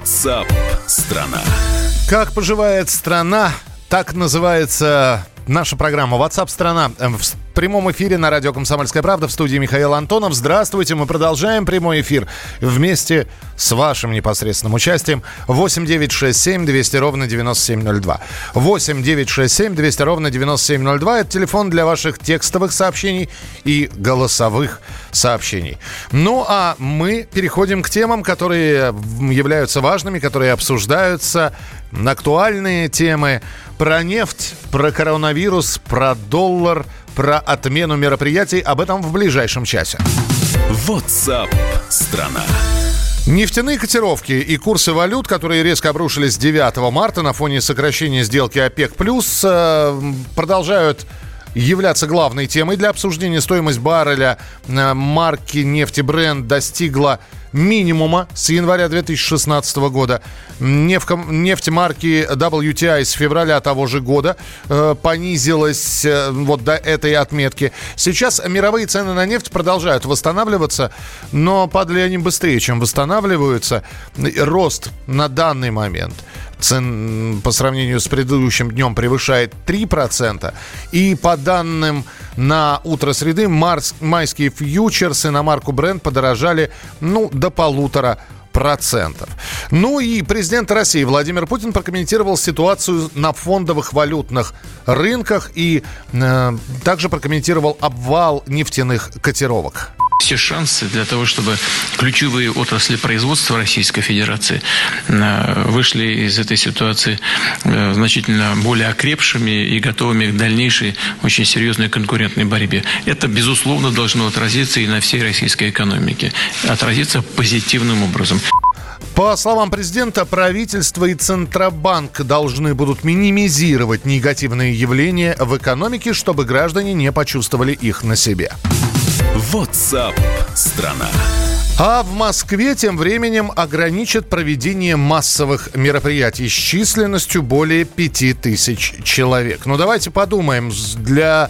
WhatsApp страна. Как поживает страна? Так называется наша программа WhatsApp страна прямом эфире на радио «Комсомольская правда» в студии Михаил Антонов. Здравствуйте, мы продолжаем прямой эфир вместе с вашим непосредственным участием. 8 9 6 7 200 ровно 9702. 8 9 6 7 200 ровно 9702. Это телефон для ваших текстовых сообщений и голосовых сообщений. Ну, а мы переходим к темам, которые являются важными, которые обсуждаются. Актуальные темы про нефть, про коронавирус, про доллар – про отмену мероприятий об этом в ближайшем часе. WhatsApp страна. Нефтяные котировки и курсы валют, которые резко обрушились 9 марта на фоне сокращения сделки ОПЕК+, э, продолжают являться главной темой для обсуждения. Стоимость барреля э, марки нефти бренд достигла минимума с января 2016 года. Нефть, марки WTI с февраля того же года э, понизилась э, вот до этой отметки. Сейчас мировые цены на нефть продолжают восстанавливаться, но падали они быстрее, чем восстанавливаются. Рост на данный момент цен по сравнению с предыдущим днем превышает 3%. И по данным на утро среды марс, майские фьючерсы на марку Brent подорожали ну, до полутора процентов. Ну и президент России Владимир Путин прокомментировал ситуацию на фондовых валютных рынках и э, также прокомментировал обвал нефтяных котировок все шансы для того, чтобы ключевые отрасли производства Российской Федерации э, вышли из этой ситуации э, значительно более окрепшими и готовыми к дальнейшей очень серьезной конкурентной борьбе. Это, безусловно, должно отразиться и на всей российской экономике. Отразиться позитивным образом. По словам президента, правительство и Центробанк должны будут минимизировать негативные явления в экономике, чтобы граждане не почувствовали их на себе. WhatsApp страна. А в Москве тем временем ограничат проведение массовых мероприятий с численностью более 5000 человек. Ну давайте подумаем, для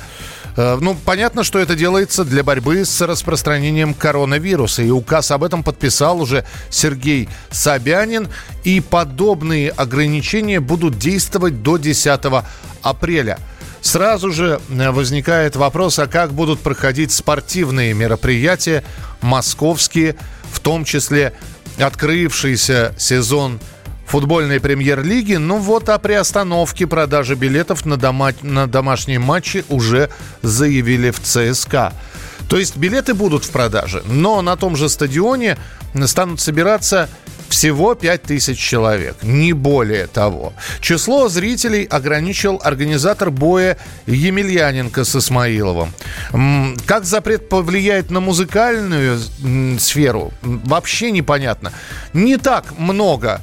э, ну, понятно, что это делается для борьбы с распространением коронавируса. И указ об этом подписал уже Сергей Собянин. И подобные ограничения будут действовать до 10 апреля. Сразу же э, возникает вопрос, а как будут проходить спортивные мероприятия, московские, в том числе открывшийся сезон футбольной премьер-лиги. Ну вот о приостановке продажи билетов на, дома, на домашние матчи уже заявили в ЦСКА. То есть билеты будут в продаже, но на том же стадионе станут собираться всего 5000 человек, не более того. Число зрителей ограничил организатор боя Емельяненко с Исмаиловым. Как запрет повлияет на музыкальную сферу, вообще непонятно. Не так много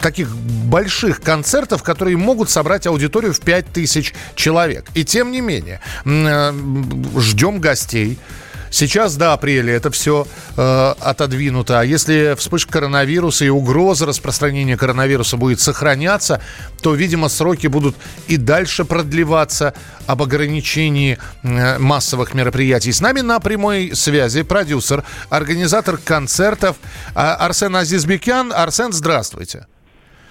таких больших концертов, которые могут собрать аудиторию в 5000 человек. И тем не менее, э, ждем гостей. Сейчас до апреля это все э, отодвинуто. А если вспышка коронавируса и угроза распространения коронавируса будет сохраняться, то, видимо, сроки будут и дальше продлеваться об ограничении э, массовых мероприятий. С нами на прямой связи продюсер, организатор концертов э, Арсен Азизбекян. Арсен, здравствуйте.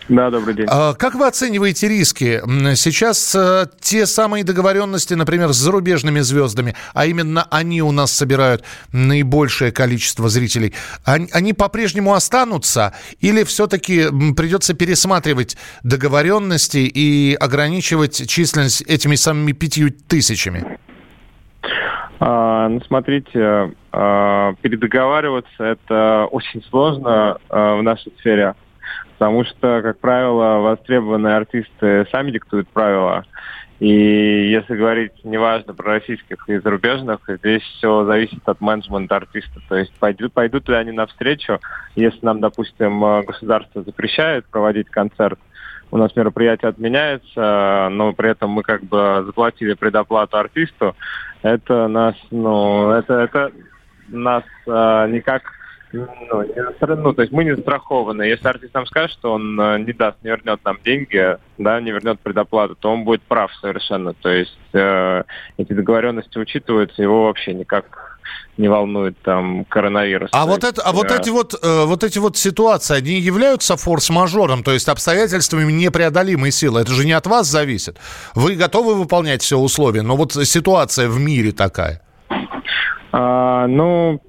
Да, добрый день. А, как вы оцениваете риски? Сейчас э, те самые договоренности, например, с зарубежными звездами, а именно они у нас собирают наибольшее количество зрителей, они, они по-прежнему останутся или все-таки придется пересматривать договоренности и ограничивать численность этими самыми пятью тысячами? А, ну, смотрите, а, передоговариваться это очень сложно а, в нашей сфере потому что, как правило, востребованные артисты сами диктуют правила. И если говорить неважно про российских и зарубежных, здесь все зависит от менеджмента артиста. То есть пойдут, пойдут ли они навстречу, если нам, допустим, государство запрещает проводить концерт, у нас мероприятие отменяется, но при этом мы как бы заплатили предоплату артисту, это нас, ну, это, это нас э, никак ну, не, ну, то есть мы не застрахованы. Если артист нам скажет, что он э, не даст, не вернет нам деньги, да, не вернет предоплату, то он будет прав совершенно. То есть э, эти договоренности учитываются, его вообще никак не волнует там коронавирус. А вот это, а вот эти вот, э, вот эти вот ситуации, они являются форс-мажором, то есть обстоятельствами непреодолимой силы. Это же не от вас зависит. Вы готовы выполнять все условия, но вот ситуация в мире такая. А, ну,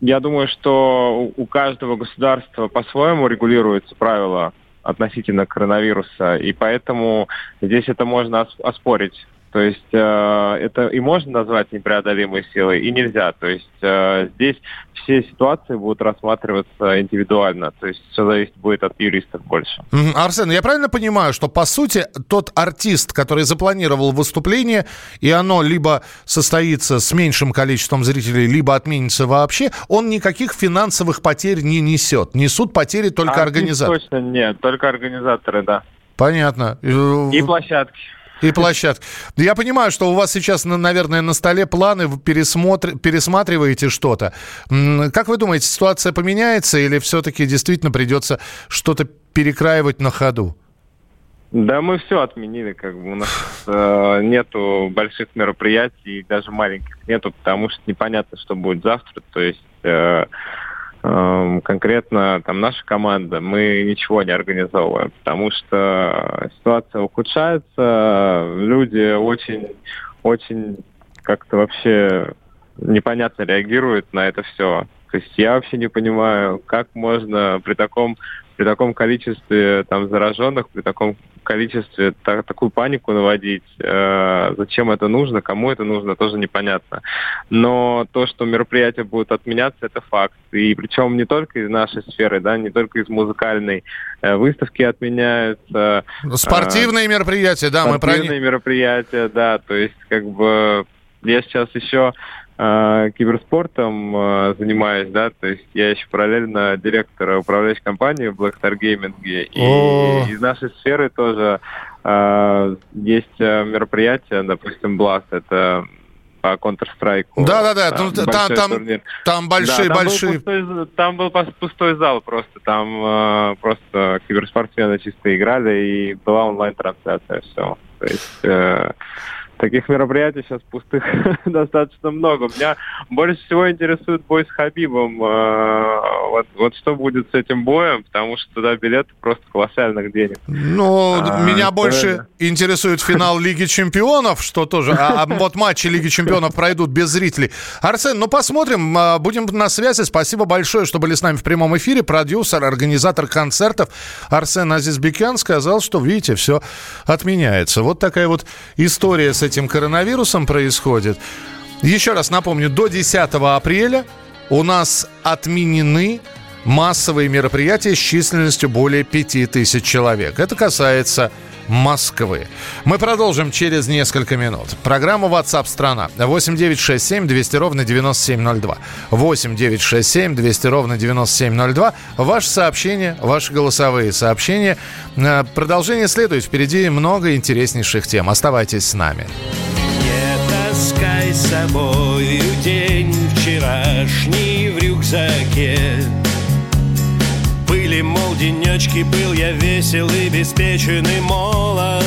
я думаю, что у каждого государства по-своему регулируются правила относительно коронавируса, и поэтому здесь это можно оспорить. То есть э, это и можно назвать непреодолимой силой, и нельзя. То есть э, здесь все ситуации будут рассматриваться индивидуально. То есть все зависит будет от юристов больше. Арсен, я правильно понимаю, что по сути тот артист, который запланировал выступление, и оно либо состоится с меньшим количеством зрителей, либо отменится вообще, он никаких финансовых потерь не несет. Несут потери только Артист организаторы. Точно нет, только организаторы, да. Понятно. И площадки. И площадки. Я понимаю, что у вас сейчас, наверное, на столе планы, вы пересмотр... пересматриваете что-то. Как вы думаете, ситуация поменяется или все-таки действительно придется что-то перекраивать на ходу? Да, мы все отменили, как бы у нас э, нету больших мероприятий, даже маленьких нету, потому что непонятно, что будет завтра. То есть э, конкретно там наша команда, мы ничего не организовываем, потому что ситуация ухудшается, люди очень, очень как-то вообще непонятно реагируют на это все. То есть я вообще не понимаю, как можно при таком при таком количестве там зараженных, при таком количестве так, такую панику наводить, э, зачем это нужно, кому это нужно, тоже непонятно. Но то, что мероприятия будут отменяться, это факт. И причем не только из нашей сферы, да, не только из музыкальной. Э, выставки отменяются. Спортивные э, мероприятия, да, мы про Спортивные мероприятия, да, то есть как бы я сейчас еще э, киберспортом э, занимаюсь, да, то есть я еще параллельно директор управляющей компании в Black Star Gaming, и из нашей сферы тоже э, есть э, мероприятие, допустим, Blast, это по Counter-Strike. Да, да, да. Там, там, там, там большие, да, там большие. Был пустой, там был пустой зал просто. Там э, просто киберспортсмены чисто играли и была онлайн-трансляция. Все. То есть э, таких мероприятий сейчас пустых достаточно много. Меня больше всего интересует бой с Хабибом. Э, вот, вот что будет с этим боем, потому что туда билеты просто колоссальных денег. Ну, а, меня больше интересует финал Лиги Чемпионов, что тоже. А, а вот матчи Лиги Чемпионов пройдут без зрителей. Арсен, ну посмотрим, а, будем на связи. Спасибо большое, что были с нами в прямом эфире. Продюсер, организатор концертов Арсен Азизбекян сказал, что, видите, все отменяется. Вот такая вот история с этим коронавирусом происходит. Еще раз напомню, до 10 апреля у нас отменены массовые мероприятия с численностью более 5000 человек. Это касается Москвы. Мы продолжим через несколько минут. Программа WhatsApp страна 8967 200 ровно 9702. 8967 200 ровно 9702. Ваше сообщение, ваши голосовые сообщения. Э, продолжение следует. Впереди много интереснейших тем. Оставайтесь с нами. Не таскай с собой день вчерашний в рюкзаке мол, денечки, был я весел и беспечен и молод.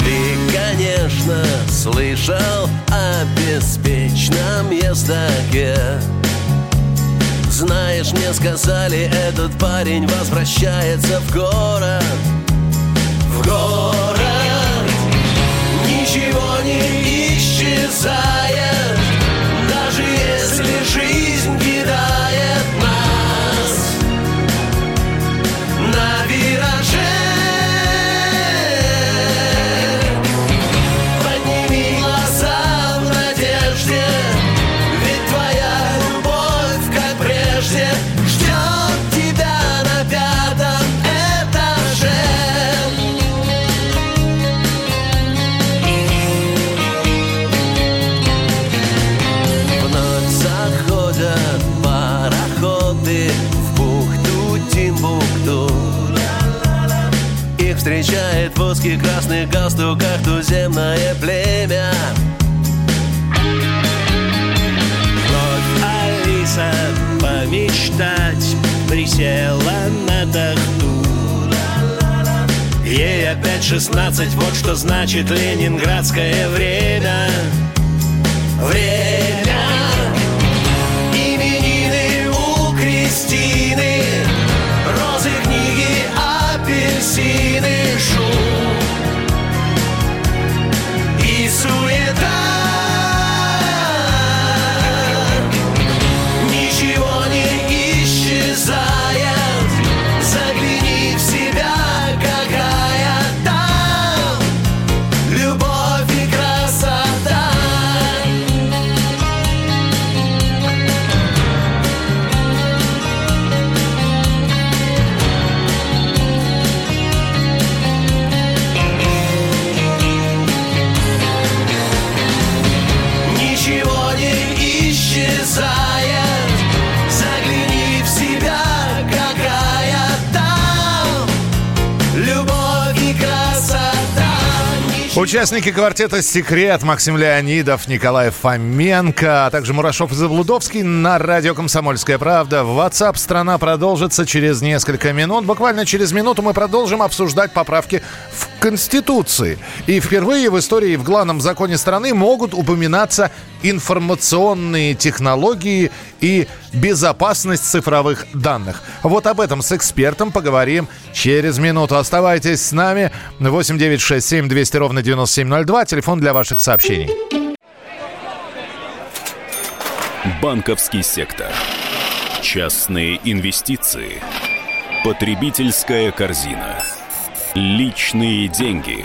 Ты, конечно, слышал о беспечном ездаке. Знаешь, мне сказали, этот парень возвращается в город. В город. Ничего не исчезает узких красных галстуках туземное племя. Вновь Алиса помечтать присела на тахту. Ей опять шестнадцать, вот что значит ленинградское время. Участники квартета «Секрет» Максим Леонидов, Николай Фоменко, а также Мурашов и Заблудовский на радио «Комсомольская правда». WhatsApp «Страна» продолжится через несколько минут. Буквально через минуту мы продолжим обсуждать поправки в Конституции. И впервые в истории в главном законе страны могут упоминаться информационные технологии и безопасность цифровых данных. Вот об этом с экспертом поговорим через минуту. Оставайтесь с нами. 8967 200 ровно 9702. Телефон для ваших сообщений. Банковский сектор. Частные инвестиции. Потребительская корзина. Личные деньги.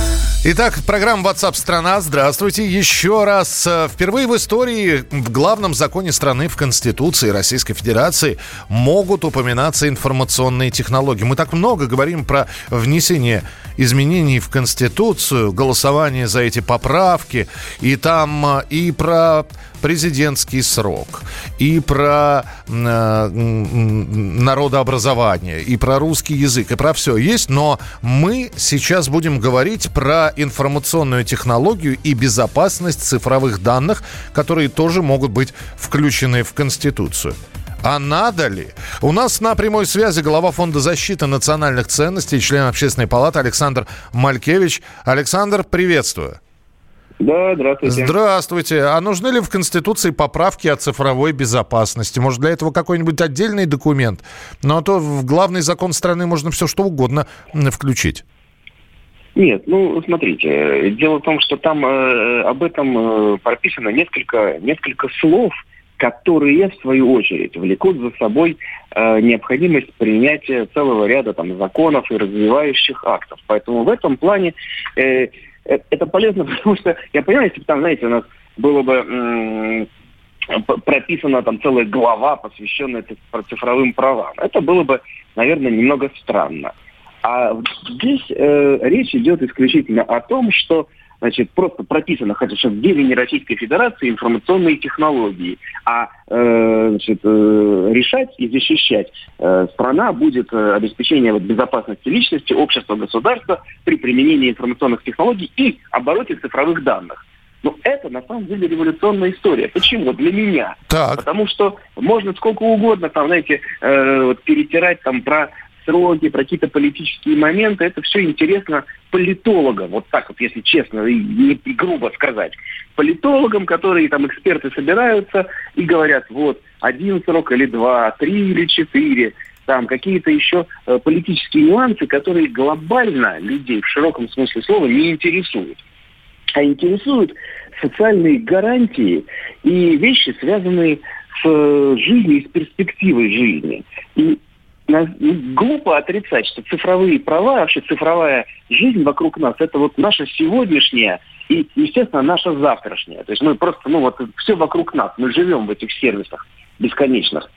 Итак, программа WhatsApp страна. Здравствуйте. Еще раз. Э, впервые в истории в главном законе страны, в Конституции Российской Федерации, могут упоминаться информационные технологии. Мы так много говорим про внесение изменений в Конституцию, голосование за эти поправки, и там э, и про президентский срок, и про э, народообразование, и про русский язык, и про все есть, но мы сейчас будем говорить про информационную технологию и безопасность цифровых данных, которые тоже могут быть включены в Конституцию. А надо ли? У нас на прямой связи глава Фонда защиты национальных ценностей, член Общественной палаты Александр Малькевич. Александр, приветствую. Да, здравствуйте. Здравствуйте. А нужны ли в Конституции поправки о цифровой безопасности? Может, для этого какой-нибудь отдельный документ? Ну, а то в главный закон страны можно все что угодно включить. Нет, ну, смотрите, дело в том, что там э, об этом э, прописано несколько, несколько слов, которые, в свою очередь, влекут за собой э, необходимость принятия целого ряда там, законов и развивающих актов. Поэтому в этом плане э, Э, это полезно, потому что я понимаю, если бы там, знаете, у нас было бы прописана там целая глава, посвященная цифровым правам. Это было бы, наверное, немного странно. А здесь э, речь идет исключительно о том, что значит, просто прописано, хотя что в деле Российской Федерации информационные технологии, а э, значит, э, решать и защищать э, страна будет обеспечение вот, безопасности личности, общества, государства при применении информационных технологий и обороте цифровых данных. Но это на самом деле революционная история. Почему? Для меня. Так. Потому что можно сколько угодно там, знаете, э, вот, перетирать там про сроки, про какие-то политические моменты. Это все интересно политологам, вот так вот, если честно и, и грубо сказать. Политологам, которые там эксперты собираются и говорят, вот, один срок или два, три или четыре, там какие-то еще э, политические нюансы, которые глобально людей в широком смысле слова не интересуют. А интересуют социальные гарантии и вещи, связанные с э, жизнью и с перспективой жизни. И глупо отрицать, что цифровые права, вообще цифровая жизнь вокруг нас, это вот наша сегодняшняя и, естественно, наша завтрашняя. То есть мы просто, ну вот, все вокруг нас, мы живем в этих сервисах бесконечных.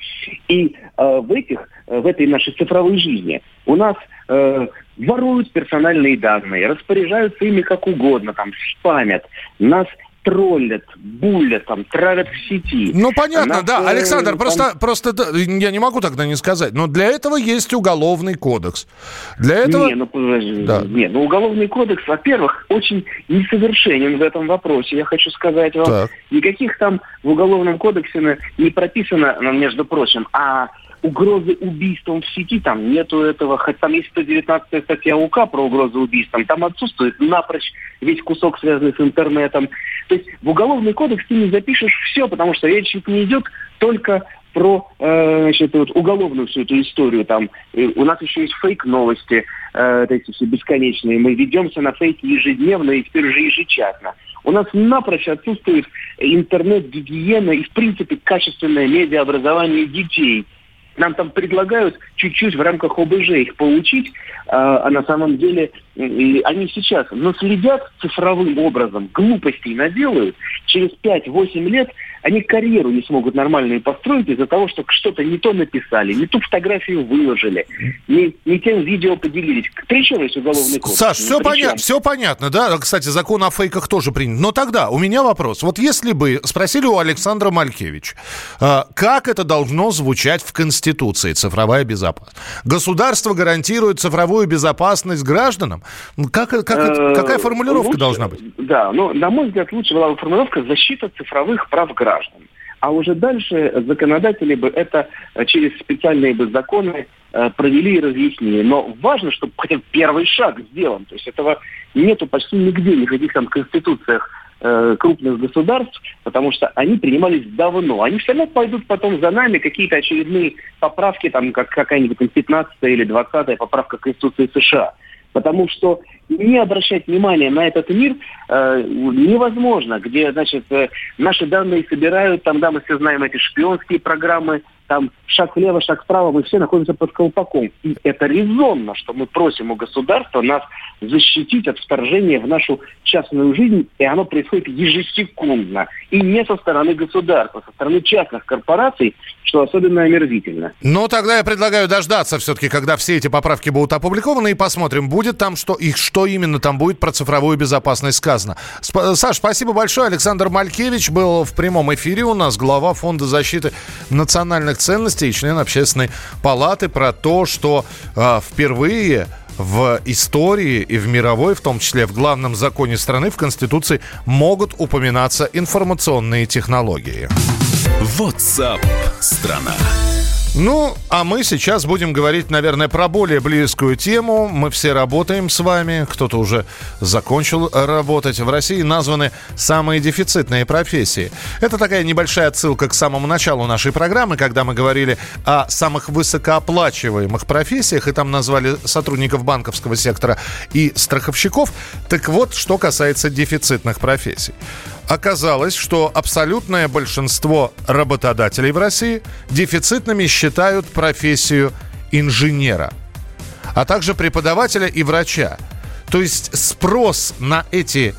И э, в этих, э, в этой нашей цифровой жизни у нас э, воруют персональные данные, распоряжаются ими как угодно, там, спамят, нас троллят, булят, там, травят в сети. Ну, понятно, Нас, да. Э, Александр, там... просто, просто я не могу тогда не сказать, но для этого есть уголовный кодекс. Для этого... Не, ну, да. не, ну уголовный кодекс, во-первых, очень несовершенен в этом вопросе, я хочу сказать вам. Так. Никаких там в уголовном кодексе не прописано, между прочим, а угрозы убийством в сети, там нету этого, хоть там есть 119 статья УК про угрозы убийством, там отсутствует напрочь весь кусок, связанный с интернетом. То есть в уголовный кодекс ты не запишешь все, потому что речь не идет только про э, значит, вот, уголовную всю эту историю. Там, и у нас еще есть фейк-новости, э, эти все бесконечные. Мы ведемся на фейки ежедневно и теперь уже ежечасно. У нас напрочь отсутствует интернет-гигиена и, в принципе, качественное медиаобразование детей. Нам там предлагают чуть-чуть в рамках ОБЖ их получить, а, а на самом деле они сейчас наследят цифровым образом, глупостей наделают, через 5-8 лет они карьеру не смогут нормальную построить из-за того, что что-то не то написали, не ту фотографию выложили, не, не тем видео поделились. При чем есть уголовный кодекс? Саш, все, поня- все понятно, да? Кстати, закон о фейках тоже принят. Но тогда у меня вопрос. Вот если бы спросили у Александра Малькевич, а, как это должно звучать в Конституции, цифровая безопасность? Государство гарантирует цифровую безопасность гражданам? Ну, как, как, Э, какая формулировка лучше- должна быть? Да, но, на мой взгляд, лучше была бы формулировка «защита цифровых прав граждан». А уже дальше законодатели бы это э, через специальные бы законы э, провели и разъяснили. Но важно, чтобы хотя бы первый шаг сделан. То есть этого нету почти нигде, никаких там конституциях э, крупных государств, потому что они принимались давно. Они все равно пойдут потом за нами, какие-то очередные поправки, там как какая-нибудь там, 15 или 20 поправка Конституции США. Потому что не обращать внимания на этот мир э, невозможно, где, значит, э, наши данные собирают, там, да, мы все знаем эти шпионские программы, там шаг влево, шаг вправо, мы все находимся под колпаком. И это резонно, что мы просим у государства нас защитить от вторжения в нашу частную жизнь, и оно происходит ежесекундно. И не со стороны государства, со стороны частных корпораций, что особенно омерзительно. Ну, тогда я предлагаю дождаться все-таки, когда все эти поправки будут опубликованы, и посмотрим, будет там что, и что именно там будет про цифровую безопасность сказано. Сп- Саш, спасибо большое. Александр Малькевич был в прямом эфире у нас, глава Фонда защиты национальных ценностей и член Общественной палаты, про то, что э, впервые в истории и в мировой, в том числе в главном законе страны, в Конституции, могут упоминаться информационные технологии. WhatsApp страна. Ну, а мы сейчас будем говорить, наверное, про более близкую тему. Мы все работаем с вами, кто-то уже закончил работать. В России названы самые дефицитные профессии. Это такая небольшая отсылка к самому началу нашей программы, когда мы говорили о самых высокооплачиваемых профессиях, и там назвали сотрудников банковского сектора и страховщиков. Так вот, что касается дефицитных профессий. Оказалось, что абсолютное большинство работодателей в России дефицитными считают профессию инженера, а также преподавателя и врача. То есть спрос на эти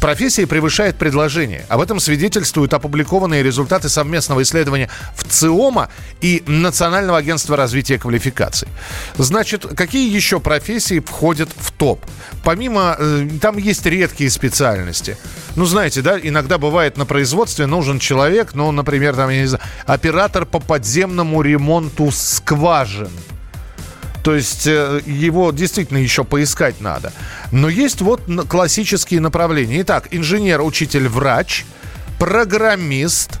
профессии превышает предложение. Об этом свидетельствуют опубликованные результаты совместного исследования в ЦИОМа и Национального агентства развития квалификаций. Значит, какие еще профессии входят в топ? Помимо, э, там есть редкие специальности. Ну, знаете, да, иногда бывает на производстве нужен человек, ну, например, там, я не знаю, оператор по подземному ремонту скважин. То есть э, его действительно еще поискать надо. Но есть вот классические направления. Итак, инженер, учитель, врач, программист,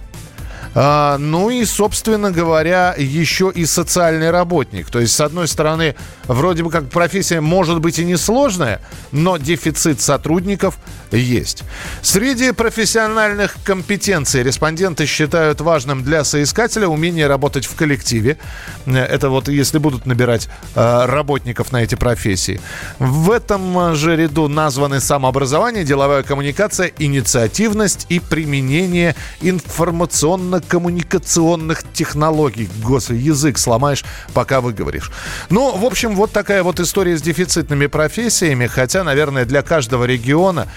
а, ну и, собственно говоря, еще и социальный работник. То есть, с одной стороны, вроде бы как профессия может быть и несложная, но дефицит сотрудников есть. Среди профессиональных компетенций респонденты считают важным для соискателя умение работать в коллективе. Это вот если будут набирать э, работников на эти профессии. В этом же ряду названы самообразование, деловая коммуникация, инициативность и применение информационно-коммуникационных технологий. Господи, язык сломаешь, пока выговоришь. Ну, в общем, вот такая вот история с дефицитными профессиями, хотя, наверное, для каждого региона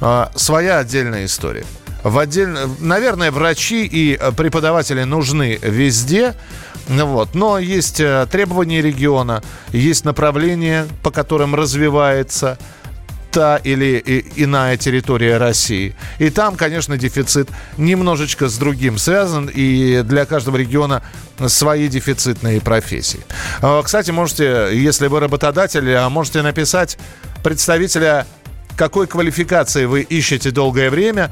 а, своя отдельная история. В отдельно, наверное, врачи и э, преподаватели нужны везде, вот. Но есть э, требования региона, есть направления, по которым развивается та или и- иная территория России. И там, конечно, дефицит немножечко с другим связан, и для каждого региона свои дефицитные профессии. А, Кстати, можете, если вы работодатель, а можете написать представителя какой квалификации вы ищете долгое время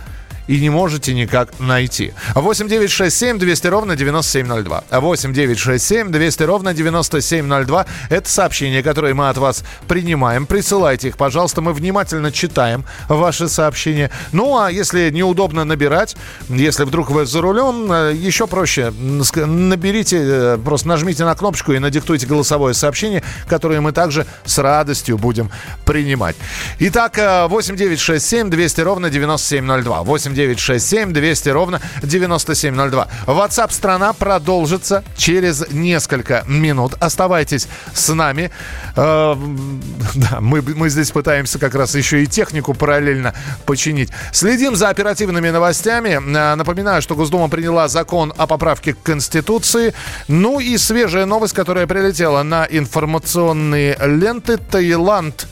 и не можете никак найти. 8 9 6 7 200 ровно 9702. 8 9 6 7 200 ровно 9702. Это сообщения, которые мы от вас принимаем. Присылайте их, пожалуйста. Мы внимательно читаем ваши сообщения. Ну, а если неудобно набирать, если вдруг вы за рулем, э, еще проще. Наберите, э, просто нажмите на кнопочку и надиктуйте голосовое сообщение, которое мы также с радостью будем принимать. Итак, э, 8 9 6 7 200 ровно 9702. 8 967 200 ровно 9702. WhatsApp страна продолжится через несколько минут. Оставайтесь с нами. Э, да, мы, мы здесь пытаемся как раз еще и технику параллельно починить. Следим за оперативными новостями. Э, напоминаю, что Госдума приняла закон о поправке к Конституции. Ну и свежая новость, которая прилетела на информационные ленты. Таиланд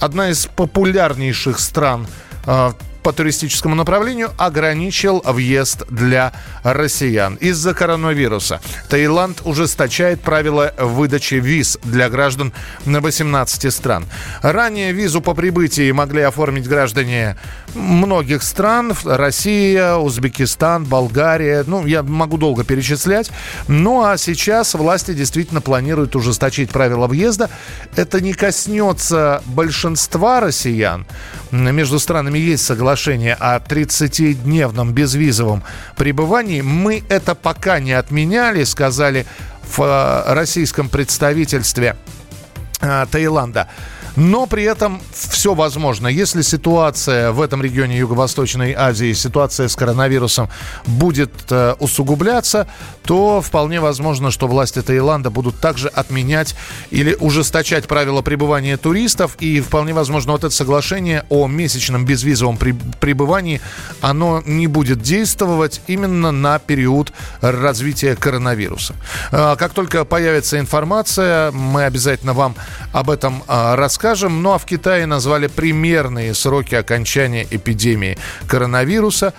одна из популярнейших стран э, по туристическому направлению ограничил въезд для россиян из-за коронавируса. Таиланд ужесточает правила выдачи виз для граждан на 18 стран. Ранее визу по прибытии могли оформить граждане многих стран. Россия, Узбекистан, Болгария. Ну, я могу долго перечислять. Ну, а сейчас власти действительно планируют ужесточить правила въезда. Это не коснется большинства россиян. Между странами есть соглашение о 30-дневном безвизовом пребывании. Мы это пока не отменяли, сказали в э, российском представительстве э, Таиланда. Но при этом все возможно. Если ситуация в этом регионе Юго-Восточной Азии, ситуация с коронавирусом будет э, усугубляться, то вполне возможно, что власти Таиланда будут также отменять или ужесточать правила пребывания туристов. И вполне возможно, вот это соглашение о месячном безвизовом пребывании, оно не будет действовать именно на период развития коронавируса. Э, как только появится информация, мы обязательно вам об этом э, расскажем скажем. Ну а в Китае назвали примерные сроки окончания эпидемии коронавируса.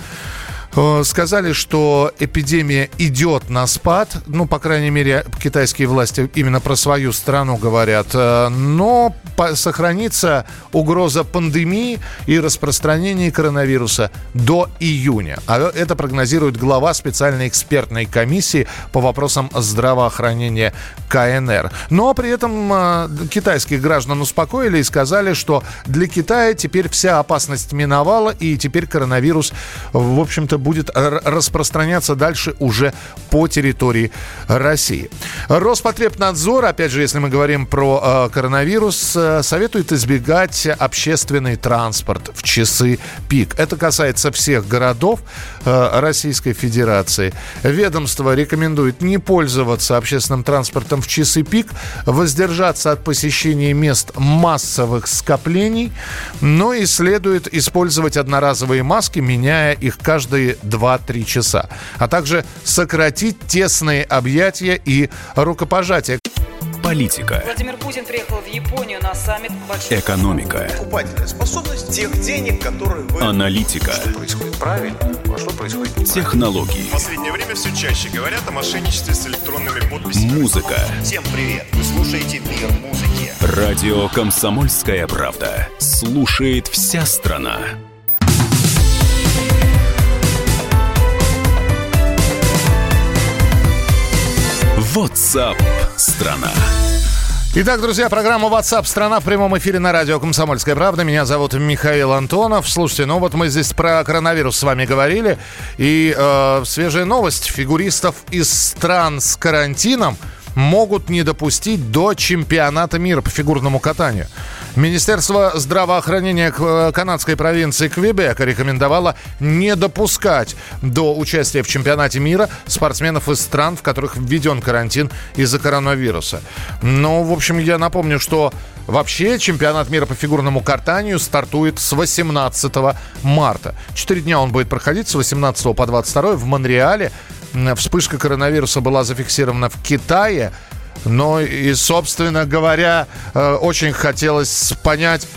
Э, сказали, что эпидемия идет на спад. Ну, по крайней мере, китайские власти именно про свою страну говорят. Э, но сохранится угроза пандемии и распространения коронавируса до июня. А это прогнозирует глава специальной экспертной комиссии по вопросам здравоохранения КНР. Но при этом э, китайских граждан успокоили и сказали, что для Китая теперь вся опасность миновала, и теперь коронавирус, в общем-то, будет распространяться дальше уже по территории России. Роспотребнадзор, опять же, если мы говорим про э, коронавирус, э, советует избегать общественный транспорт в часы пик. Это касается всех городов э, Российской Федерации. Ведомство рекомендует не пользоваться общественным транспортом в часы пик, воздержаться от посещения мест массовых скоплений, но и следует использовать одноразовые маски, меняя их каждые 2-3 часа, а также сократить тесные объятия и рукопожатия. Политика. Владимир Путин приехал в Японию на саммит большой... Экономика. Покупательная способность тех денег, которые вы... Аналитика. Что происходит правильно, а что происходит Технологии. В последнее время все чаще говорят о мошенничестве с электронными подписями. Музыка. Всем привет! Вы слушаете «Мир музыки». Радио «Комсомольская правда». Слушает вся страна. WhatsApp страна. Итак, друзья, программа WhatsApp страна в прямом эфире на радио Комсомольская правда. Меня зовут Михаил Антонов. Слушайте, ну вот мы здесь про коронавирус с вами говорили. И э, свежая новость. Фигуристов из стран с карантином могут не допустить до чемпионата мира по фигурному катанию. Министерство здравоохранения э, канадской провинции Квебека рекомендовало не допускать до участия в чемпионате мира спортсменов из стран, в которых введен карантин из-за коронавируса. Ну, в общем, я напомню, что вообще чемпионат мира по фигурному катанию стартует с 18 марта. Четыре дня он будет проходить с 18 по 22 в Монреале. Вспышка коронавируса была зафиксирована в Китае. Но и, собственно говоря, э, очень хотелось понять,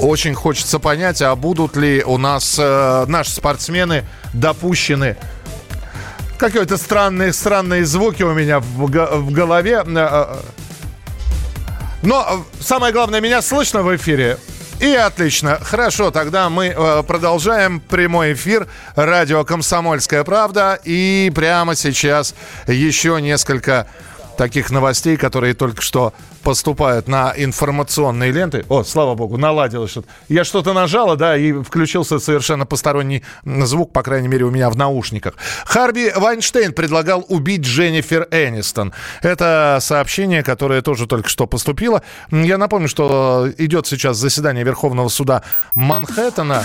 очень хочется понять, а будут ли у нас э, наши спортсмены допущены какие-то странные, странные звуки у меня в, в голове. Э, но самое главное, меня слышно в эфире? И отлично. Хорошо, тогда мы продолжаем прямой эфир. Радио «Комсомольская правда». И прямо сейчас еще несколько таких новостей, которые только что поступают на информационные ленты. О, слава богу, наладилось что-то. Я что-то нажала, да, и включился совершенно посторонний звук, по крайней мере, у меня в наушниках. Харби Вайнштейн предлагал убить Дженнифер Энистон. Это сообщение, которое тоже только что поступило. Я напомню, что идет сейчас заседание Верховного суда Манхэттена.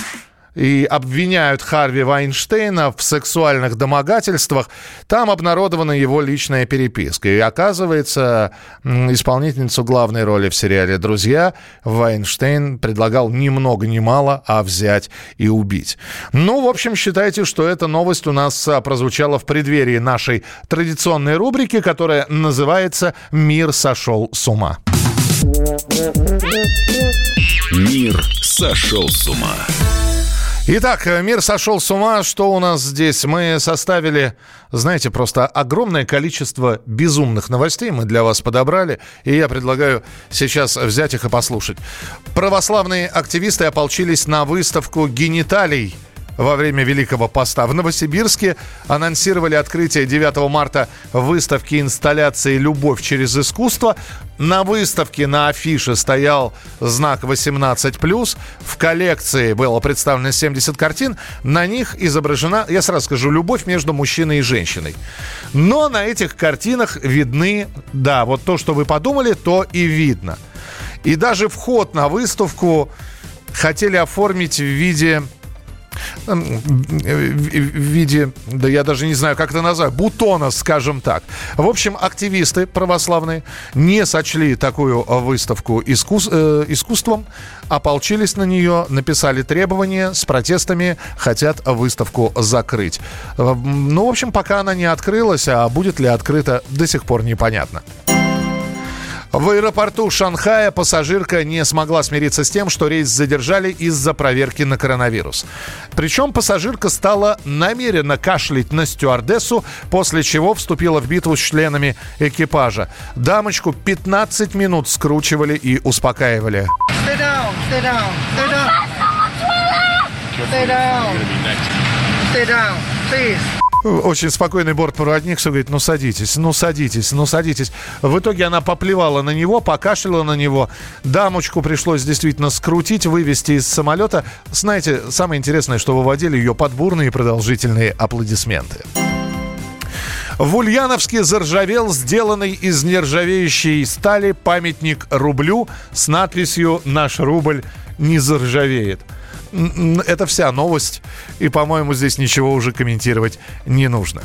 И обвиняют Харви Вайнштейна в сексуальных домогательствах. Там обнародована его личная переписка. И оказывается, исполнительницу главной роли в сериале «Друзья» Вайнштейн предлагал ни много ни мало, а взять и убить. Ну, в общем, считайте, что эта новость у нас а, прозвучала в преддверии нашей традиционной рубрики, которая называется «Мир сошел с ума». Мир сошел с ума. Итак, э, мир сошел с ума. Что у нас здесь? Мы составили, знаете, просто огромное количество безумных новостей мы для вас подобрали. И я предлагаю сейчас взять их и послушать. Православные активисты ополчились на выставку гениталий во время Великого Поста. В Новосибирске анонсировали открытие 9 марта выставки инсталляции «Любовь через искусство». На выставке на афише стоял знак 18+. В коллекции было представлено 70 картин. На них изображена, я сразу скажу, любовь между мужчиной и женщиной. Но на этих картинах видны, да, вот то, что вы подумали, то и видно. И даже вход на выставку хотели оформить в виде в виде, да я даже не знаю, как это назвать, бутона, скажем так. В общем, активисты православные не сочли такую выставку искус, э, искусством, ополчились на нее, написали требования с протестами, хотят выставку закрыть. Ну, в общем, пока она не открылась, а будет ли открыта, до сих пор непонятно. В аэропорту Шанхая пассажирка не смогла смириться с тем, что рейс задержали из-за проверки на коронавирус. Причем пассажирка стала намеренно кашлять на стюардессу, после чего вступила в битву с членами экипажа. Дамочку 15 минут скручивали и успокаивали. Stay down, stay down, stay down. Stay down. Stay down, please. Очень спокойный бортпроводник все говорит, ну садитесь, ну садитесь, ну садитесь. В итоге она поплевала на него, покашляла на него. Дамочку пришлось действительно скрутить, вывести из самолета. Знаете, самое интересное, что выводили ее под бурные и продолжительные аплодисменты. В Ульяновске заржавел сделанный из нержавеющей стали памятник рублю с надписью «Наш рубль не заржавеет». Это вся новость, и, по-моему, здесь ничего уже комментировать не нужно.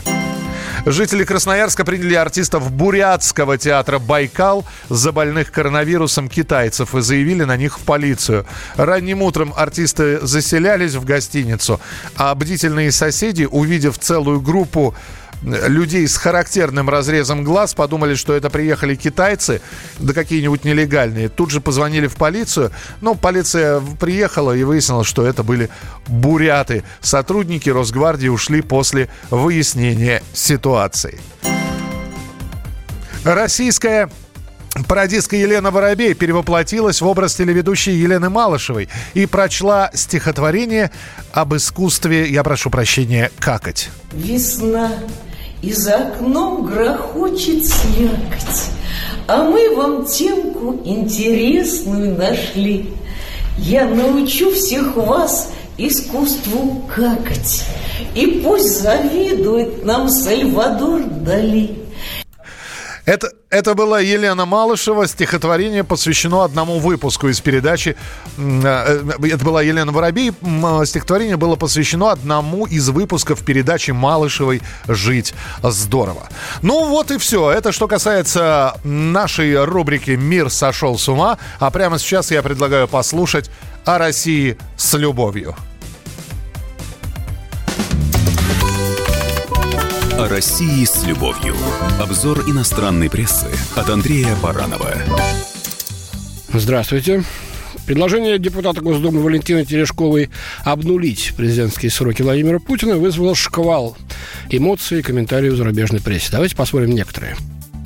Жители Красноярска приняли артистов бурятского театра «Байкал» за больных коронавирусом китайцев и заявили на них в полицию. Ранним утром артисты заселялись в гостиницу, а бдительные соседи, увидев целую группу людей с характерным разрезом глаз, подумали, что это приехали китайцы, да какие-нибудь нелегальные. Тут же позвонили в полицию, но полиция приехала и выяснила, что это были буряты. Сотрудники Росгвардии ушли после выяснения ситуации. Российская Пародистка Елена Воробей перевоплотилась в образ телеведущей Елены Малышевой и прочла стихотворение об искусстве, я прошу прощения, какать. Весна, и за окном грохочет слякоть, А мы вам темку интересную нашли. Я научу всех вас искусству какать, И пусть завидует нам Сальвадор Дали. Это, это была Елена Малышева. Стихотворение посвящено одному выпуску из передачи. М, э, Это была Елена Воробей. Э, Стихотворение было посвящено одному из выпусков передачи Малышевой «Жить здорово». Ну вот и все. Это что касается нашей рубрики «Мир сошел с ума». А прямо сейчас я предлагаю послушать о России с любовью. О России с любовью. Обзор иностранной прессы от Андрея Баранова. Здравствуйте. Предложение депутата Госдумы Валентины Терешковой обнулить президентские сроки Владимира Путина вызвало шквал эмоций и комментариев в зарубежной прессе. Давайте посмотрим некоторые.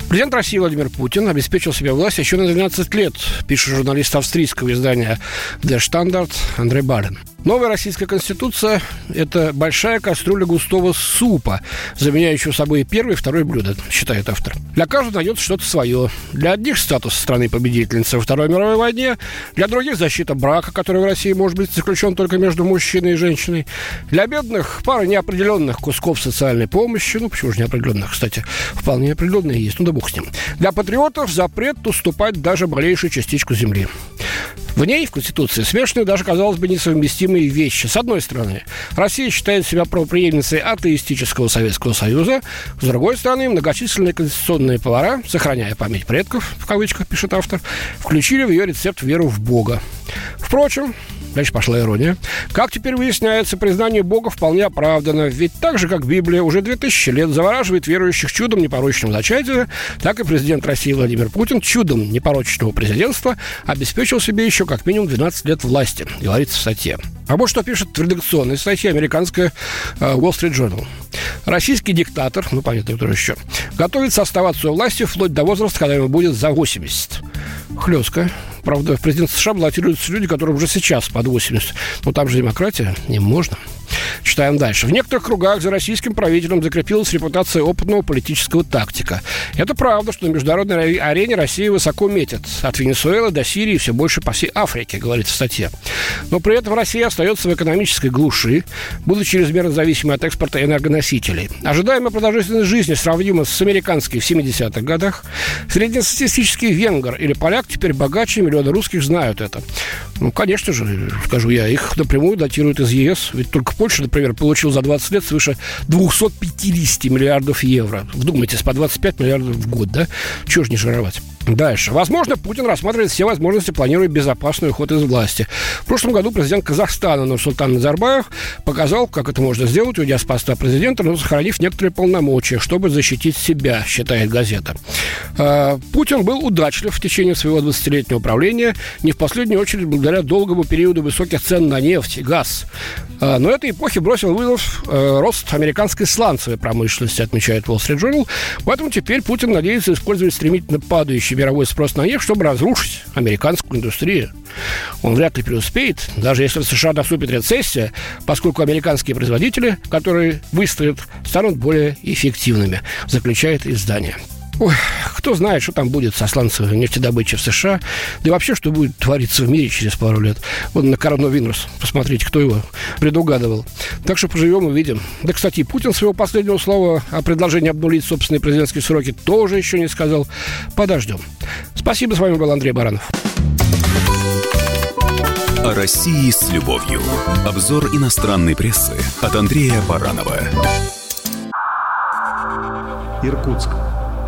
Президент России Владимир Путин обеспечил себе власть еще на 12 лет, пишет журналист австрийского издания Der Standard Андрей Барен. Новая российская конституция – это большая кастрюля густого супа, заменяющего собой первое и второе блюдо, считает автор. Для каждого найдется что-то свое. Для одних статус страны-победительницы во Второй мировой войне, для других защита брака, который в России может быть заключен только между мужчиной и женщиной. Для бедных пара неопределенных кусков социальной помощи, ну почему же неопределенных, кстати, вполне определенные есть, ну да бог с ним. Для патриотов запрет уступать даже малейшую частичку земли. В ней, в Конституции, смешаны даже, казалось бы, несовместимые вещи. С одной стороны, Россия считает себя правоприемницей атеистического Советского Союза. С другой стороны, многочисленные конституционные повара, сохраняя память предков, в кавычках пишет автор, включили в ее рецепт веру в Бога. Впрочем, Дальше пошла ирония. Как теперь выясняется, признание Бога вполне оправдано. Ведь так же, как Библия уже 2000 лет завораживает верующих чудом непорочного зачатия, так и президент России Владимир Путин чудом непорочного президентства обеспечил себе еще как минимум 12 лет власти, говорится в статье. А вот что пишет в редакционной статье американская uh, Wall Street Journal. Российский диктатор, ну, понятно, кто еще, готовится оставаться у власти вплоть до возраста, когда ему будет за 80. Хлестко. Правда, в президент США баллотируются люди, которым уже сейчас под 80. Но там же демократия, не можно. Читаем дальше. В некоторых кругах за российским правителем закрепилась репутация опытного политического тактика. Это правда, что на международной арене Россия высоко метит. От Венесуэлы до Сирии все больше по всей Африке, говорится в статье. Но при этом Россия остается в экономической глуши, будучи чрезмерно зависимой от экспорта энергоносителей. Ожидаемая продолжительность жизни сравнима с американской в 70-х годах. Среднестатистический венгер или поляк теперь богаче, миллионы русских знают это. Ну, конечно же, скажу я, их напрямую датируют из ЕС, ведь только Польша, например, получил за 20 лет свыше 250 миллиардов евро. Вдумайтесь, по 25 миллиардов в год, да? Чего ж не жировать? Дальше. Возможно, Путин рассматривает все возможности, планируя безопасный уход из власти. В прошлом году президент Казахстана Нурсултан Назарбаев показал, как это можно сделать, уйдя с поста президента, но сохранив некоторые полномочия, чтобы защитить себя, считает газета. А, Путин был удачлив в течение своего 20-летнего правления, не в последнюю очередь благодаря долгому периоду высоких цен на нефть и газ. А, но этой эпохи бросил вызов э, рост американской сланцевой промышленности, отмечает Wall Street Journal. Поэтому теперь Путин надеется использовать стремительно падающий мировой спрос на нефть, чтобы разрушить американскую индустрию. Он вряд ли преуспеет, даже если в США наступит рецессия, поскольку американские производители, которые выстоят, станут более эффективными, заключает издание. Ой, кто знает, что там будет со сланцевой нефтедобычей в США, да и вообще, что будет твориться в мире через пару лет. Вот на коронавирус, посмотрите, кто его предугадывал. Так что поживем, увидим. Да, кстати, Путин своего последнего слова о предложении обнулить собственные президентские сроки тоже еще не сказал. Подождем. Спасибо, с вами был Андрей Баранов. О России с любовью. Обзор иностранной прессы от Андрея Баранова. Иркутск.